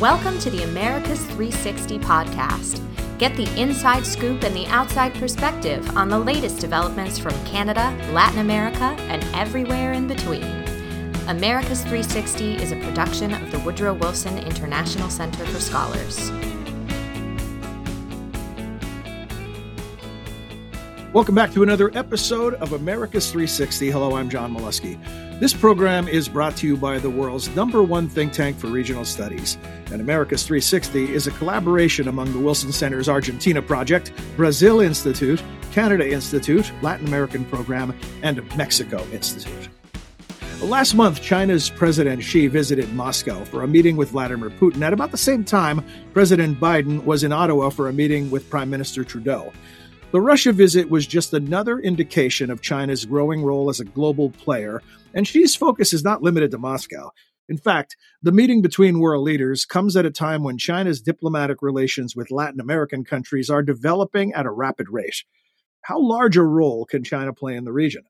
Welcome to the Americas 360 podcast. Get the inside scoop and the outside perspective on the latest developments from Canada, Latin America, and everywhere in between. Americas 360 is a production of the Woodrow Wilson International Center for Scholars. Welcome back to another episode of Americas 360. Hello, I'm John Milewski. This program is brought to you by the world's number one think tank for regional studies. And Americas 360 is a collaboration among the Wilson Center's Argentina Project, Brazil Institute, Canada Institute, Latin American Program, and Mexico Institute. Last month, China's President Xi visited Moscow for a meeting with Vladimir Putin. At about the same time, President Biden was in Ottawa for a meeting with Prime Minister Trudeau. The Russia visit was just another indication of China's growing role as a global player, and Xi's focus is not limited to Moscow. In fact, the meeting between world leaders comes at a time when China's diplomatic relations with Latin American countries are developing at a rapid rate. How large a role can China play in the region?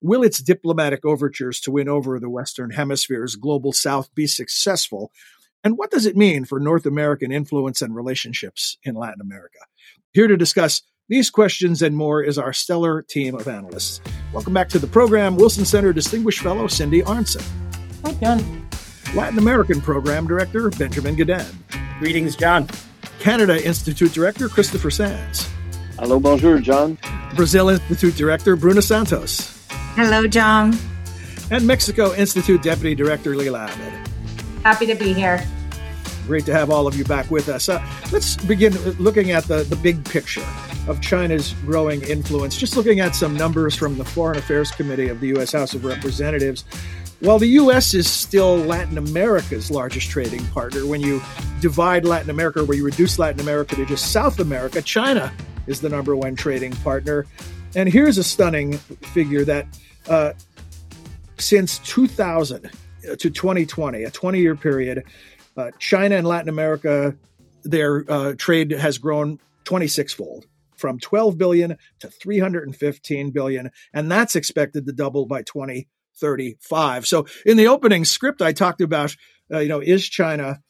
Will its diplomatic overtures to win over the Western Hemisphere's global South be successful? And what does it mean for North American influence and relationships in Latin America? Here to discuss these questions and more is our stellar team of analysts. Welcome back to the program, Wilson Center Distinguished Fellow Cindy Arnson. Hi, John. Latin American Program Director Benjamin Gedan. Greetings, John. Canada Institute Director Christopher Sands. Hello, bonjour, John. Brazil Institute Director Bruna Santos. Hello, John. And Mexico Institute Deputy Director Leila Abed. Happy to be here. Great to have all of you back with us. Uh, let's begin looking at the, the big picture of China's growing influence. Just looking at some numbers from the Foreign Affairs Committee of the U.S. House of Representatives. While the U.S. is still Latin America's largest trading partner, when you divide Latin America, where you reduce Latin America to just South America, China is the number one trading partner. And here's a stunning figure that uh, since 2000 to 2020, a 20 year period, uh, China and Latin America, their uh, trade has grown 26 fold from 12 billion to 315 billion, and that's expected to double by 2035. So, in the opening script, I talked about, uh, you know, is China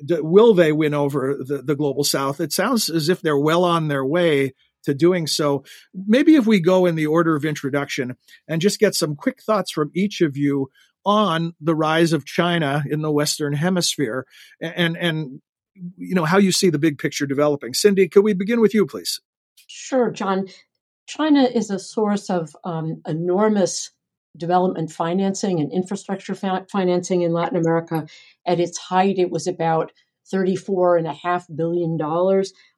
will they win over the, the global south? It sounds as if they're well on their way to doing so. Maybe if we go in the order of introduction and just get some quick thoughts from each of you on the rise of China in the Western Hemisphere and and you know how you see the big picture developing. Cindy, could we begin with you, please? Sure, John. China is a source of um, enormous development financing and infrastructure fa- financing in Latin America. At its height, it was about $34.5 billion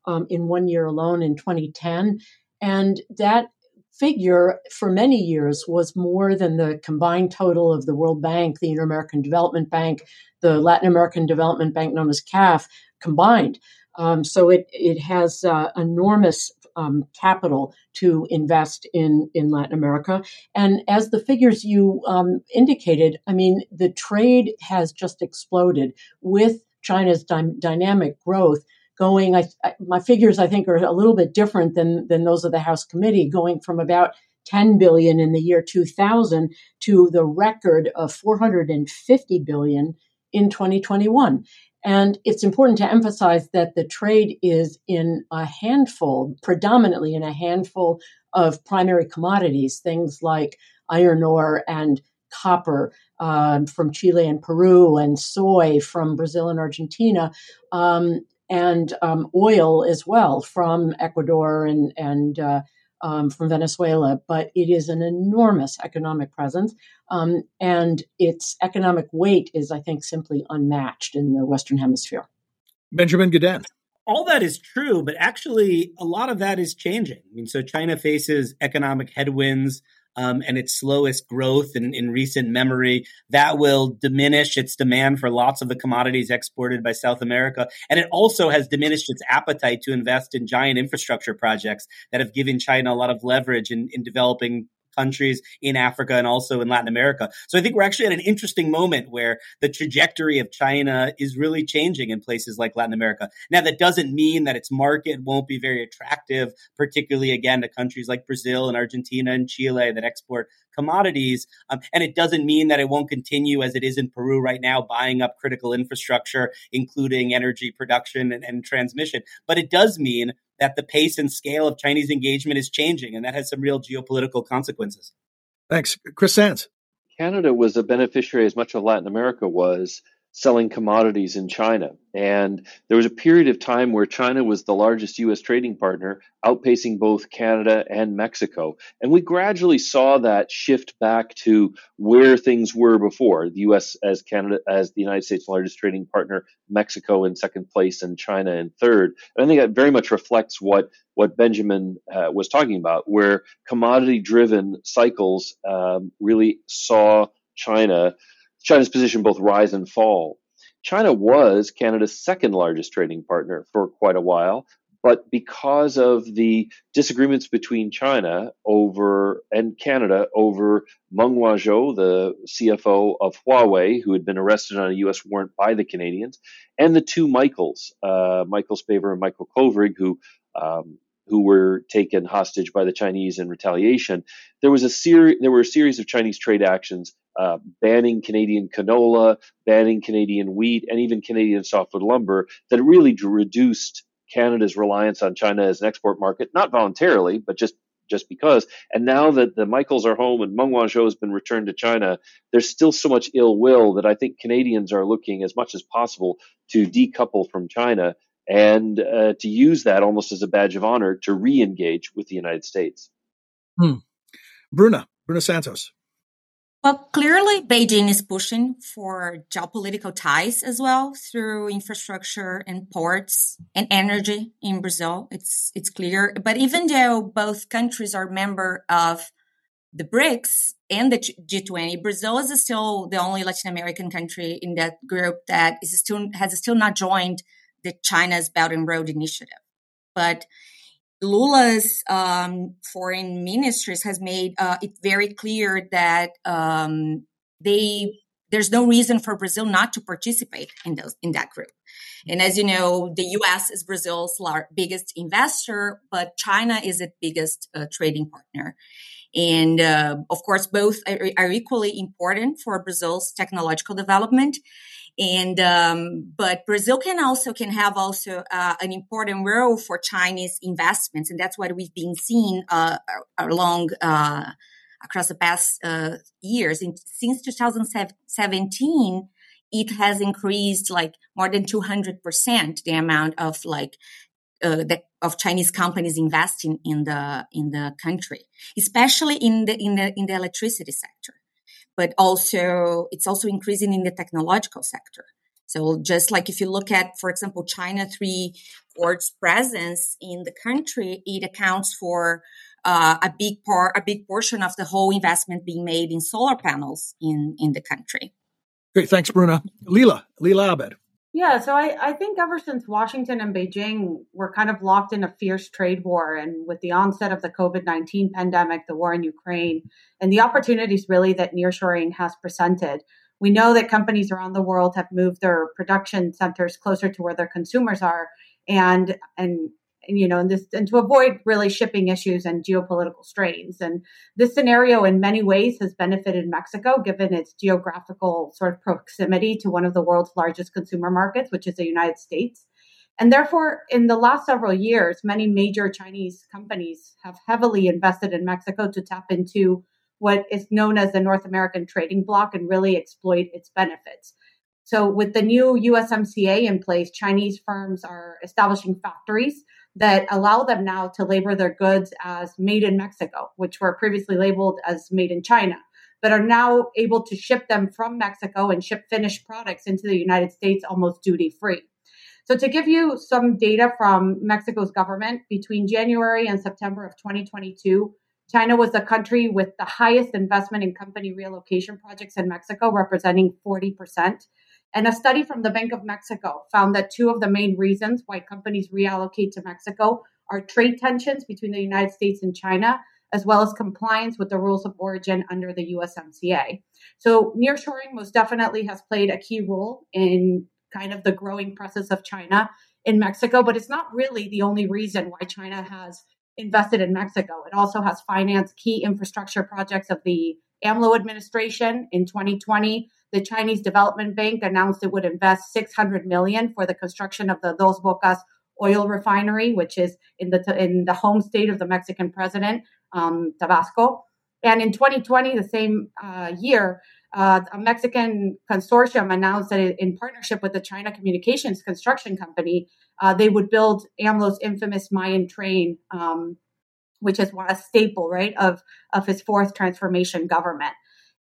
um, in one year alone in 2010. And that figure for many years was more than the combined total of the World Bank, the Inter American Development Bank, the Latin American Development Bank known as CAF combined. Um, so it it has uh, enormous um, capital to invest in in Latin America, and as the figures you um, indicated, I mean the trade has just exploded with China's dy- dynamic growth going. I, I, my figures, I think, are a little bit different than than those of the House Committee, going from about 10 billion in the year 2000 to the record of 450 billion in 2021. And it's important to emphasize that the trade is in a handful, predominantly in a handful of primary commodities, things like iron ore and copper um, from Chile and Peru, and soy from Brazil and Argentina, um, and um, oil as well from Ecuador and and uh, um, from Venezuela. But it is an enormous economic presence, um, and its economic weight is, I think, simply unmatched in the Western Hemisphere. Benjamin Gedan. All that is true, but actually, a lot of that is changing. I mean, so China faces economic headwinds um, and its slowest growth in, in recent memory. That will diminish its demand for lots of the commodities exported by South America. And it also has diminished its appetite to invest in giant infrastructure projects that have given China a lot of leverage in, in developing countries in Africa and also in Latin America. So I think we're actually at an interesting moment where the trajectory of China is really changing in places like Latin America. Now, that doesn't mean that its market won't be very attractive, particularly again to countries like Brazil and Argentina and Chile that export commodities. Um, and it doesn't mean that it won't continue as it is in Peru right now, buying up critical infrastructure, including energy production and, and transmission. But it does mean that the pace and scale of Chinese engagement is changing, and that has some real geopolitical consequences. Thanks. Chris Sands. Canada was a beneficiary as much as Latin America was selling commodities in China. And there was a period of time where China was the largest U.S. trading partner, outpacing both Canada and Mexico. And we gradually saw that shift back to where things were before the U.S. as Canada, as the United States' largest trading partner, Mexico in second place, and China in third. And I think that very much reflects what what Benjamin uh, was talking about, where commodity-driven cycles um, really saw China China's position both rise and fall. China was Canada's second largest trading partner for quite a while, but because of the disagreements between China over and Canada over Meng Wanzhou, the CFO of Huawei, who had been arrested on a U.S. warrant by the Canadians, and the two Michaels, uh, Michael Spavor and Michael Kovrig, who um, who were taken hostage by the Chinese in retaliation. There was a series. There were a series of Chinese trade actions uh, banning Canadian canola, banning Canadian wheat, and even Canadian softwood lumber that really reduced Canada's reliance on China as an export market, not voluntarily, but just just because. And now that the Michaels are home and Meng Wanzhou has been returned to China, there's still so much ill will that I think Canadians are looking as much as possible to decouple from China and uh, to use that almost as a badge of honor to re-engage with the United States. Hmm. Bruna, Bruna Santos. Well, clearly, Beijing is pushing for geopolitical ties as well through infrastructure and ports and energy in Brazil. It's it's clear. But even though both countries are member of the BRICS and the G20, Brazil is still the only Latin American country in that group that is still has still not joined the China's Belt and Road Initiative. But Lula's um, foreign ministries has made uh, it very clear that um, they there's no reason for Brazil not to participate in those in that group. And as you know, the U.S. is Brazil's lar- biggest investor, but China is its biggest uh, trading partner. And uh, of course, both are, are, equally important for Brazil's technological development and um, but Brazil can also can have also uh, an important role for Chinese investments, and that's what we've been seeing uh, along uh, across the past uh, years. In, since 2017, it has increased like more than 200 percent the amount of like uh, the, of Chinese companies investing in the in the country, especially in the in the in the electricity sector but also it's also increasing in the technological sector. So just like if you look at, for example, China Three Gorges presence in the country, it accounts for uh, a big part, a big portion of the whole investment being made in solar panels in in the country. Great, thanks, Bruna. Leila, Leila Abed. Yeah, so I, I think ever since Washington and Beijing were kind of locked in a fierce trade war, and with the onset of the COVID 19 pandemic, the war in Ukraine, and the opportunities really that nearshoring has presented, we know that companies around the world have moved their production centers closer to where their consumers are. And, and you know, and this and to avoid really shipping issues and geopolitical strains. And this scenario, in many ways, has benefited Mexico given its geographical sort of proximity to one of the world's largest consumer markets, which is the United States. And therefore, in the last several years, many major Chinese companies have heavily invested in Mexico to tap into what is known as the North American trading bloc and really exploit its benefits. So, with the new USMCA in place, Chinese firms are establishing factories that allow them now to label their goods as made in Mexico, which were previously labeled as made in China, but are now able to ship them from Mexico and ship finished products into the United States almost duty free. So, to give you some data from Mexico's government, between January and September of 2022, China was the country with the highest investment in company relocation projects in Mexico, representing 40%. And a study from the Bank of Mexico found that two of the main reasons why companies reallocate to Mexico are trade tensions between the United States and China, as well as compliance with the rules of origin under the USMCA. So, nearshoring most definitely has played a key role in kind of the growing presence of China in Mexico, but it's not really the only reason why China has invested in Mexico. It also has financed key infrastructure projects of the AMLO administration in 2020. The Chinese Development Bank announced it would invest 600 million for the construction of the Dos Bocas oil refinery, which is in the in the home state of the Mexican president, um, Tabasco. And in 2020, the same uh, year, uh, a Mexican consortium announced that in partnership with the China Communications Construction Company, uh, they would build AMLO's infamous Mayan train, um, which is a staple, right, of, of his fourth transformation government.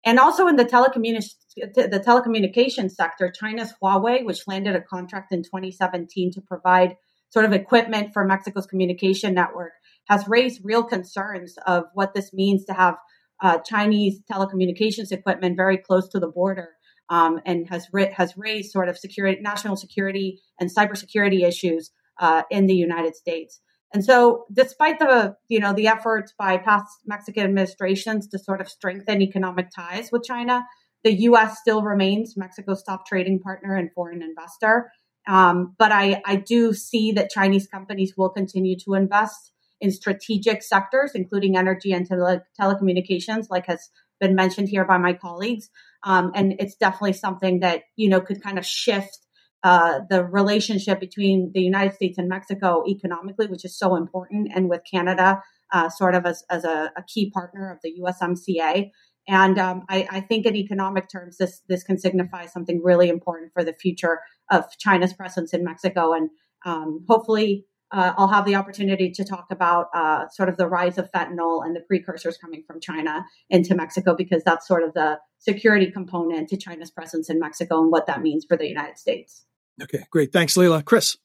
And also in the, telecommunications the telecommunications sector, China's Huawei, which landed a contract in 2017 to provide sort of equipment for Mexico's communication network, has raised real concerns of what this means to have uh, Chinese telecommunications equipment very close to the border, um, and has has raised sort of security, national security, and cybersecurity issues uh, in the United States. And so, despite the you know the efforts by past Mexican administrations to sort of strengthen economic ties with China, the U.S. still remains Mexico's top trading partner and foreign investor. Um, but I, I do see that Chinese companies will continue to invest in strategic sectors, including energy and tele- telecommunications, like has been mentioned here by my colleagues. Um, and it's definitely something that you know could kind of shift uh, the relationship between the United States and Mexico economically, which is so important, and with Canada uh, sort of as, as a, a, key partner of the USMCA. And um, I, I, think in economic terms, this this can signify something really important for the future of China's presence in Mexico. And um, hopefully, uh, I'll have the opportunity to talk about uh, sort of the rise of fentanyl and the precursors coming from China into Mexico, because that's sort of the security component to China's presence in Mexico and what that means for the United States. Okay, great. Thanks, Leila. Chris.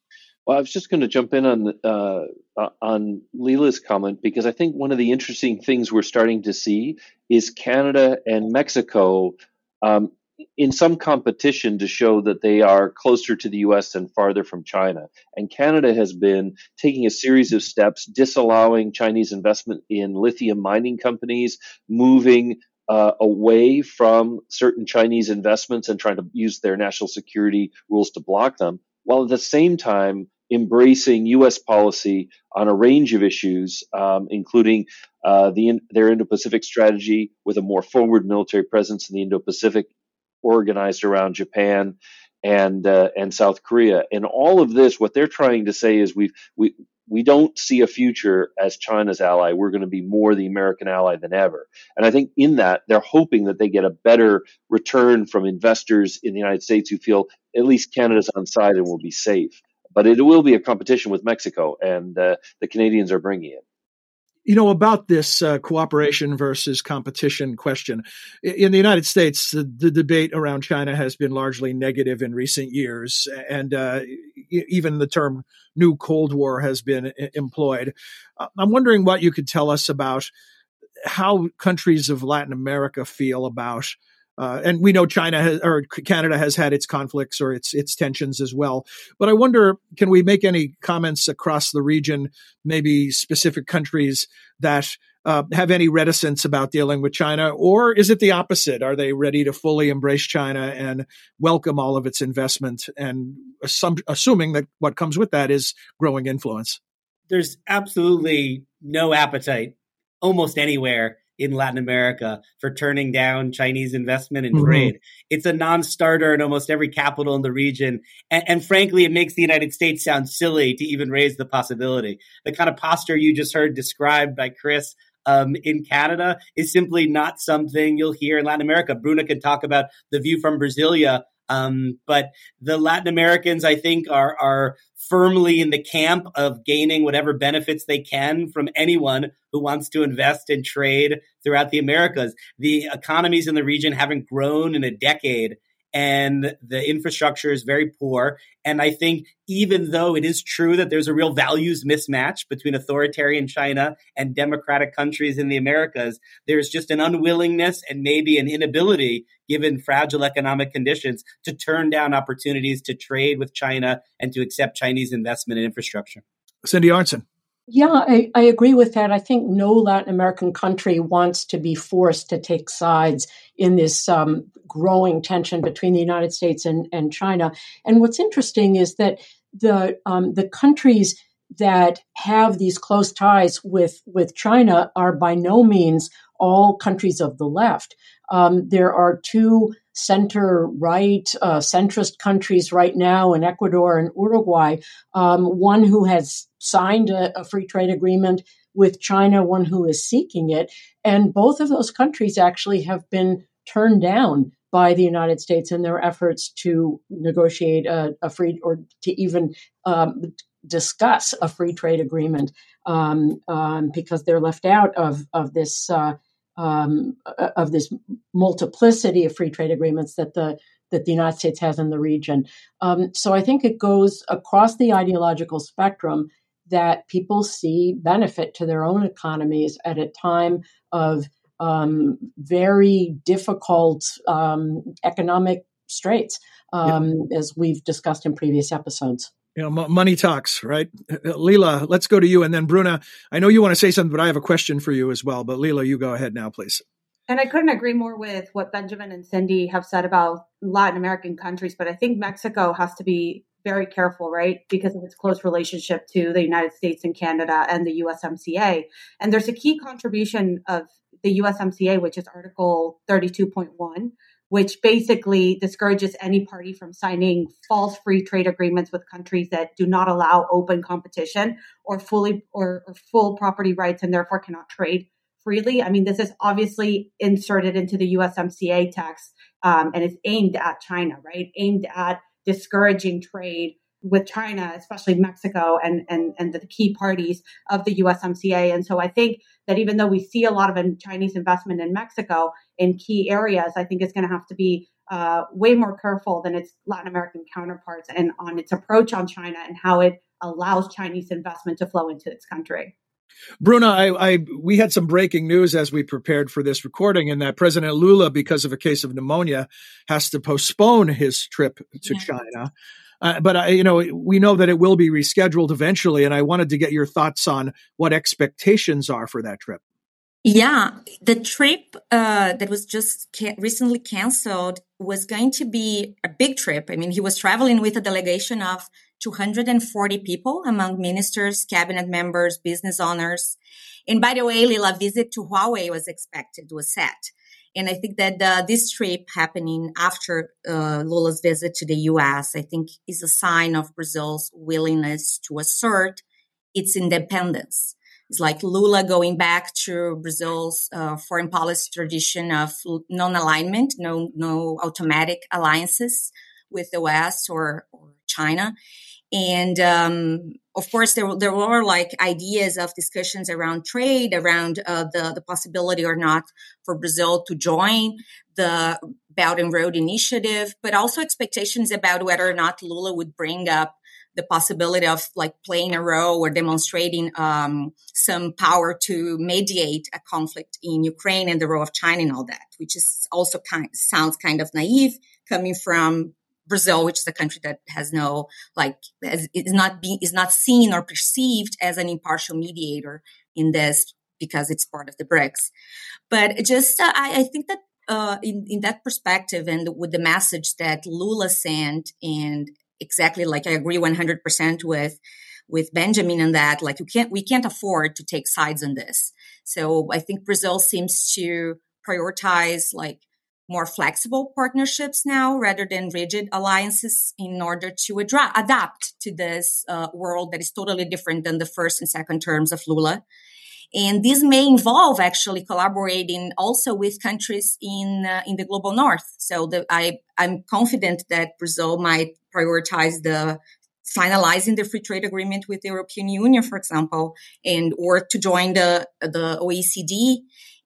Well, I was just going to jump in on uh, uh, on Leila's comment because I think one of the interesting things we're starting to see is Canada and Mexico um, in some competition to show that they are closer to the U.S. and farther from China. And Canada has been taking a series of steps disallowing Chinese investment in lithium mining companies, moving uh, away from certain Chinese investments and trying to use their national security rules to block them, while at the same time embracing U.S. policy on a range of issues, um, including uh, the, their Indo-Pacific strategy with a more forward military presence in the Indo-Pacific, organized around Japan and uh, and South Korea. And all of this, what they're trying to say is we've we we don't see a future as China's ally. We're going to be more the American ally than ever. And I think in that, they're hoping that they get a better return from investors in the United States who feel at least Canada's on side and will be safe but it will be a competition with Mexico, and uh, the Canadians are bringing it. You know, about this uh, cooperation versus competition question. In the United States, the, the, debate around China has been largely negative in recent years, and uh, even the term new Cold War has been employed. Uh, I'm wondering what you could tell us about how countries of Latin America feel about uh, and we know China has, or Canada has had its conflicts or its its tensions as well. But I wonder, can we make any comments across the region, maybe specific countries that uh, have any reticence about dealing with China, or is it the opposite? Are they ready to fully embrace China and welcome all of its investment, and assum- assuming that what comes with that is growing influence? There's absolutely no appetite almost anywhere in Latin America for turning down Chinese investment and mm-hmm. trade. It's a non-starter in almost every capital in the region. And, and, frankly, it makes the United States sound silly to even raise the possibility. The kind of posture you just heard described by Chris um, in Canada is simply not something you'll hear in Latin America. Bruna can talk about the view from Brasilia um, but the Latin Americans, I think, are are firmly in the camp of gaining whatever benefits they can from anyone who wants to invest and trade throughout the Americas. The economies in the region haven't grown in a decade and the infrastructure is very poor. And I think even though it is true that there's a real values mismatch between authoritarian China and democratic countries in the Americas, there's just an unwillingness and maybe an inability, given fragile economic conditions, to turn down opportunities to trade with China and to accept Chinese investment in infrastructure. Cindy Arnson. Yeah, I, I, agree with that. I think no Latin American country wants to be forced to take sides in this um, growing tension between the United States and, and China. And what's interesting is that the um, the countries that have these close ties with with China are by no means all countries of the left. Um, there are two center right, uh, centrist countries right now in Ecuador and Uruguay. Um, one who has signed a, a, free trade agreement with China, one who is seeking it. And both of those countries actually have been turned down by the United States in their efforts to negotiate a, a free or to even um, discuss a free trade agreement um, um, because they're left out of of this uh, um, uh, of this multiplicity of free trade agreements that the that the United States has in the region. Um, so I think it goes across the ideological spectrum that people see benefit to their own economies at a time of um, very difficult um, economic straits, um, as we've discussed in previous episodes you know, money talks, right? Uh, uh, Leila, let's go to you. And then Bruna, I know you want to say something, but I have a question for you as well. But Leila, you go ahead now, please. And I couldn't agree more with what Benjamin and Cindy have said about Latin American countries. But I think Mexico has to be very careful, right? Because of its close relationship to the United States and Canada and the USMCA. And there's a key contribution of the USMCA, which is Article 32.1, which basically discourages any party from signing false free trade agreements with countries that do not allow open competition or fully or, or full property rights and therefore cannot trade freely. I mean, this is obviously inserted into the USMCA text um, and it's aimed at China, right? Aimed at discouraging trade with China, especially Mexico and, and, and the key parties of the USMCA. And so I think that even though we see a lot of Chinese investment in Mexico in key areas, I think it's going to have to be uh, way more careful than its Latin American counterparts and on its approach on China and how it allows Chinese investment to flow into its country. Bruna, I, I, we had some breaking news as we prepared for this recording, and that President Lula, because of a case of pneumonia, has to postpone his trip to China. Uh, but I, you know, we know that it will be rescheduled eventually, and I wanted to get your thoughts on what expectations are for that trip. Yeah, the trip uh, that was just ca- recently canceled was going to be a big trip. I mean, he was traveling with a delegation of 240 people among ministers, cabinet members, business owners. And by the way, Leila, visit to Huawei was expected, was set. And I think that uh, this trip happening after uh, Lula's visit to the US, I think is a sign of Brazil's willingness to assert its independence. It's like Lula going back to Brazil's uh, foreign policy tradition of non-alignment, no, no automatic alliances with the West or, or China. And um, of course, there there were like ideas of discussions around trade, around uh, the the possibility or not for Brazil to join the Belt and Road Initiative, but also expectations about whether or not Lula would bring up the possibility of like playing a role or demonstrating um, some power to mediate a conflict in Ukraine and the role of China and all that, which is also kind sounds kind of naive coming from Brazil, which is a country that has no like is not being is not seen or perceived as an impartial mediator in this because it's part of the BRICS. But just uh, I, I, think that uh, in in that perspective and with the message that Lula sent and exactly like I agree one hundred percent with with Benjamin on that. Like you can't we can't afford to take sides on this. So I think Brazil seems to prioritize like more flexible partnerships now rather than rigid alliances in order to adra- adapt to this uh, world that is totally different than the first and second terms of Lula. And this may involve actually collaborating also with countries in uh, in the global north. So the, I I'm confident that Brazil might prioritize the finalizing the free trade agreement with the European Union, for example, and or to join the the OECD,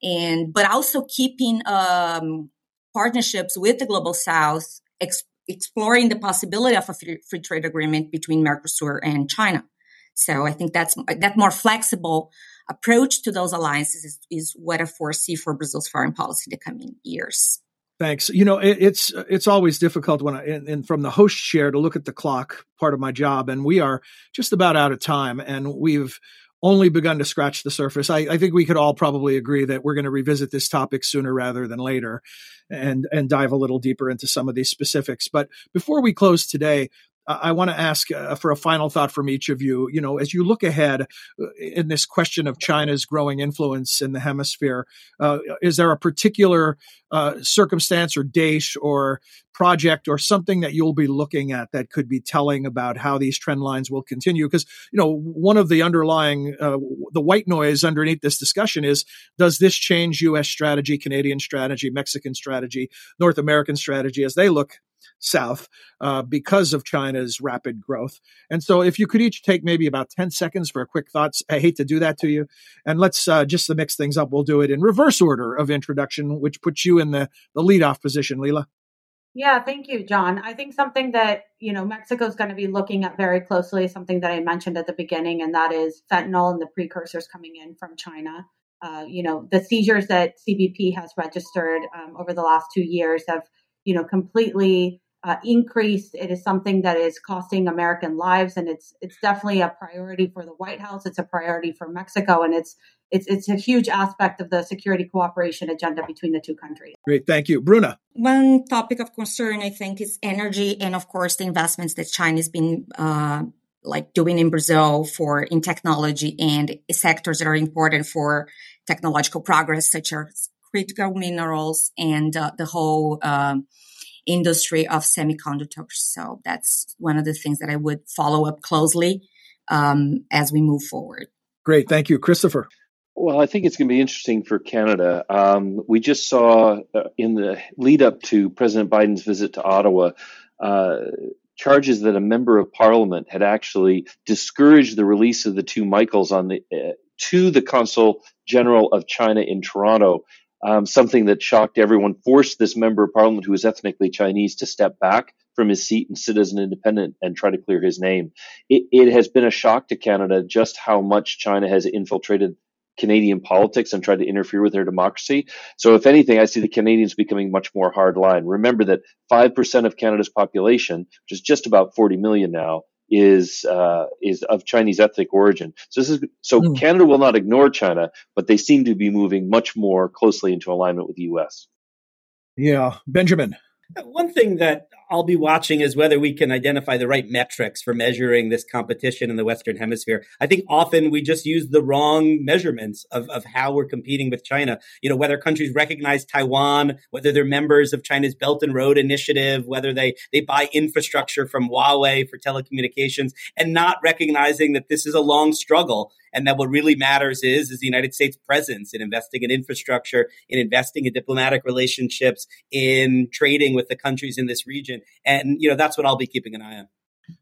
and but also keeping um, partnerships with the global south, ex- exploring the possibility of a free trade agreement between Mercosur and China. So I think that's that more flexible approach to those alliances is, is what I foresee for Brazil's foreign policy the coming years. Thanks. You know, it, it's it's always difficult when I and from the host chair to look at the clock, part of my job, and we are just about out of time, and we've only begun to scratch the surface. I, I think we could all probably agree that we're going to revisit this topic sooner rather than later and, and dive a little deeper into some of these specifics. But before we close today, I want to ask uh, for a final thought from each of you. You know, as you look ahead uh, in this question of China's growing influence in the hemisphere, uh, is there a particular uh, circumstance or date or project or something that you'll be looking at that could be telling about how these trend lines will continue? Because you know, one of the underlying uh, the white noise underneath this discussion is: does this change U.S. strategy, Canadian strategy, Mexican strategy, North American strategy as they look south uh, because of China's rapid growth. And so, if you could each take maybe about 10 seconds for a quick thoughts, I hate to do that to you. And let's uh, just to mix things up, we'll do it in reverse order of introduction, which puts you in the, the leadoff position, Leila. Yeah, thank you, John. I think something that, you know, Mexico is going to be looking at very closely, something that I mentioned at the beginning, and that is fentanyl and the precursors coming in from China. Uh, you know, the seizures that CBP has registered um, over the last two years have, you know, completely uh, increased. It is something that is costing American lives, and it's it's definitely a priority for the White House. It's a priority for Mexico, and it's it's it's a huge aspect of the security cooperation agenda between the two countries. Great, thank you, Bruna. One topic of concern, I think, is energy, and of course, the investments that China has been. Uh, like doing in Brazil for in technology and sectors that are important for technological progress, such as critical minerals and uh, the whole um, industry of semiconductors. So that's one of the things that I would follow up closely um, as we move forward. Great. Thank you. Christopher. Well, I think it's going to be interesting for Canada. Um, we just saw uh, in the lead up to President Biden's visit to Ottawa uh, charges that a member of parliament had actually discouraged the release of the two Michaels on the uh, to the consul general of China in Toronto um, something that shocked everyone, forced this member of parliament who was ethnically Chinese to step back from his seat and sit as an independent and try to clear his name. It, it has been a shock to Canada just how much China has infiltrated Canadian politics and tried to interfere with their democracy. So, if anything, I see the Canadians becoming much more hardline. Remember that 5% of Canada's population, which is just about 40 million now, is uh, is of Chinese ethnic origin. So this is so mm. Canada will not ignore China, but they seem to be moving much more closely into alignment with the U.S. Yeah, Benjamin. One thing that I'll be watching is whether we can identify the right metrics for measuring this competition in the Western Hemisphere. I think often we just use the wrong measurements of, of how we're competing with China. You know, whether countries recognize Taiwan, whether they're members of China's Belt and Road Initiative, whether they, they buy infrastructure from Huawei for telecommunications, and not recognizing that this is a long struggle and that what really matters is is the United States presence in investing in infrastructure, in investing in diplomatic relationships, in trading with the countries in this region. And, you know, that's what I'll be keeping an eye on.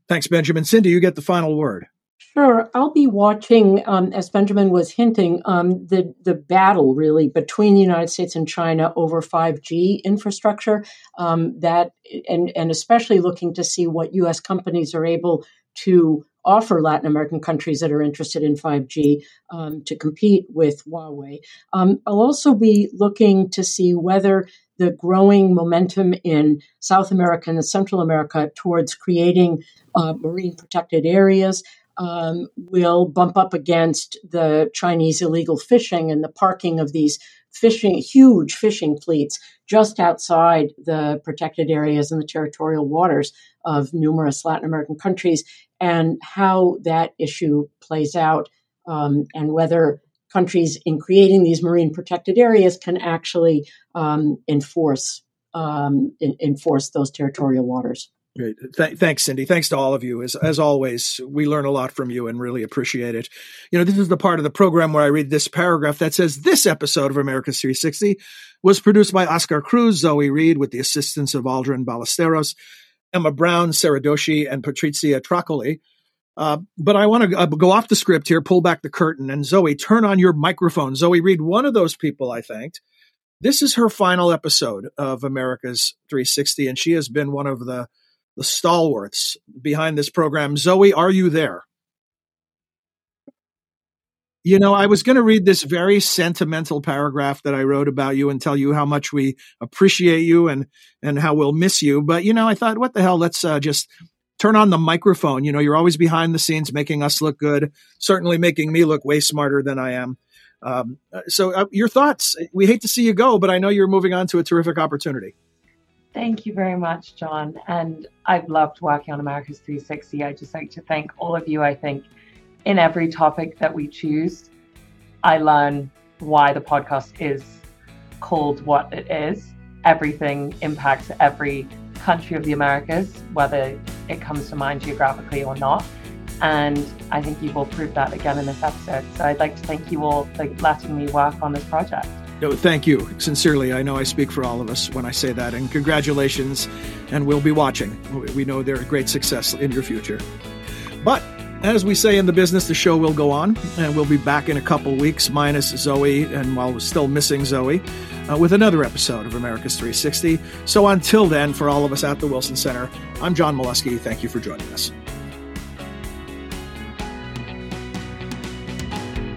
Thanks, Benjamin. Cindy, you get the final word. Sure, I'll be watching, um, as Benjamin was hinting, um, the the battle really between the United States and China over 5G infrastructure. Um, that and and especially looking to see what U.S. companies are able to offer Latin American countries that are interested in 5G um, to compete with Huawei. Um, I'll also be looking to see whether the growing momentum in South America and Central America towards creating uh, marine protected areas um, will bump up against the Chinese illegal fishing and the parking of these fishing, huge fishing fleets just outside the protected areas and the territorial waters of numerous Latin American countries, and how that issue plays out, um, and whether countries in creating these marine protected areas can actually um, enforce um, in, enforce those territorial waters. Great. Th- thanks, Cindy. Thanks to all of you. As, as always, we learn a lot from you and really appreciate it. You know, this is the part of the program where I read this paragraph that says this episode of Americas 360 was produced by Oscar Cruz, Zoe Reed, with the assistance of Aldrin Ballesteros, Emma Brown, Sarah Doshi, and Patrizia Tracoli. Uh, but I want to uh, go off the script here, pull back the curtain, and Zoe, turn on your microphone. Zoe Reed, one of those people I thanked. This is her final episode of Americas 360, and she has been one of the the stalwarts behind this program. Zoe, are you there? You know, I was going to read this very sentimental paragraph that I wrote about you and tell you how much we appreciate you and and how we'll miss you. But you know, I thought, what the hell? Let's uh, just turn on the microphone. You know, you're always behind the scenes making us look good, certainly making me look way smarter than I am. Um, uh, so, uh, your thoughts? We hate to see you go, but I know you're moving on to a terrific opportunity. Thank you very much, John. And I've loved working on Americas 360. I just like to thank all of you. I think in every topic that we choose, I learn why the podcast is called what it is. Everything impacts every country of the Americas, whether it comes to mind geographically or not. And I think you've all proved that again in this episode. So I'd like to thank you all for letting me work on this project. No, thank you. Sincerely, I know I speak for all of us when I say that. And congratulations. And we'll be watching. We know they're a great success in your future. But as we say in the business, the show will go on, and we'll be back in a couple weeks, minus Zoe, and while we're still missing Zoe, uh, with another episode of Americas 360. So until then, for all of us at the Wilson Center, I'm John Milewski. Thank you for joining us.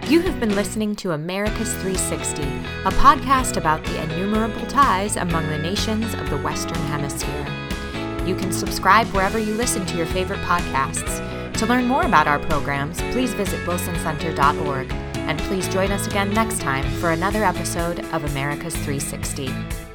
You have been listening to Americas 360, a podcast about the innumerable ties among the nations of the Western Hemisphere. You can subscribe wherever you listen to your favorite podcasts. To learn more about our programs, please visit wilsoncenter.org. And please join us again next time for another episode of Americas 360.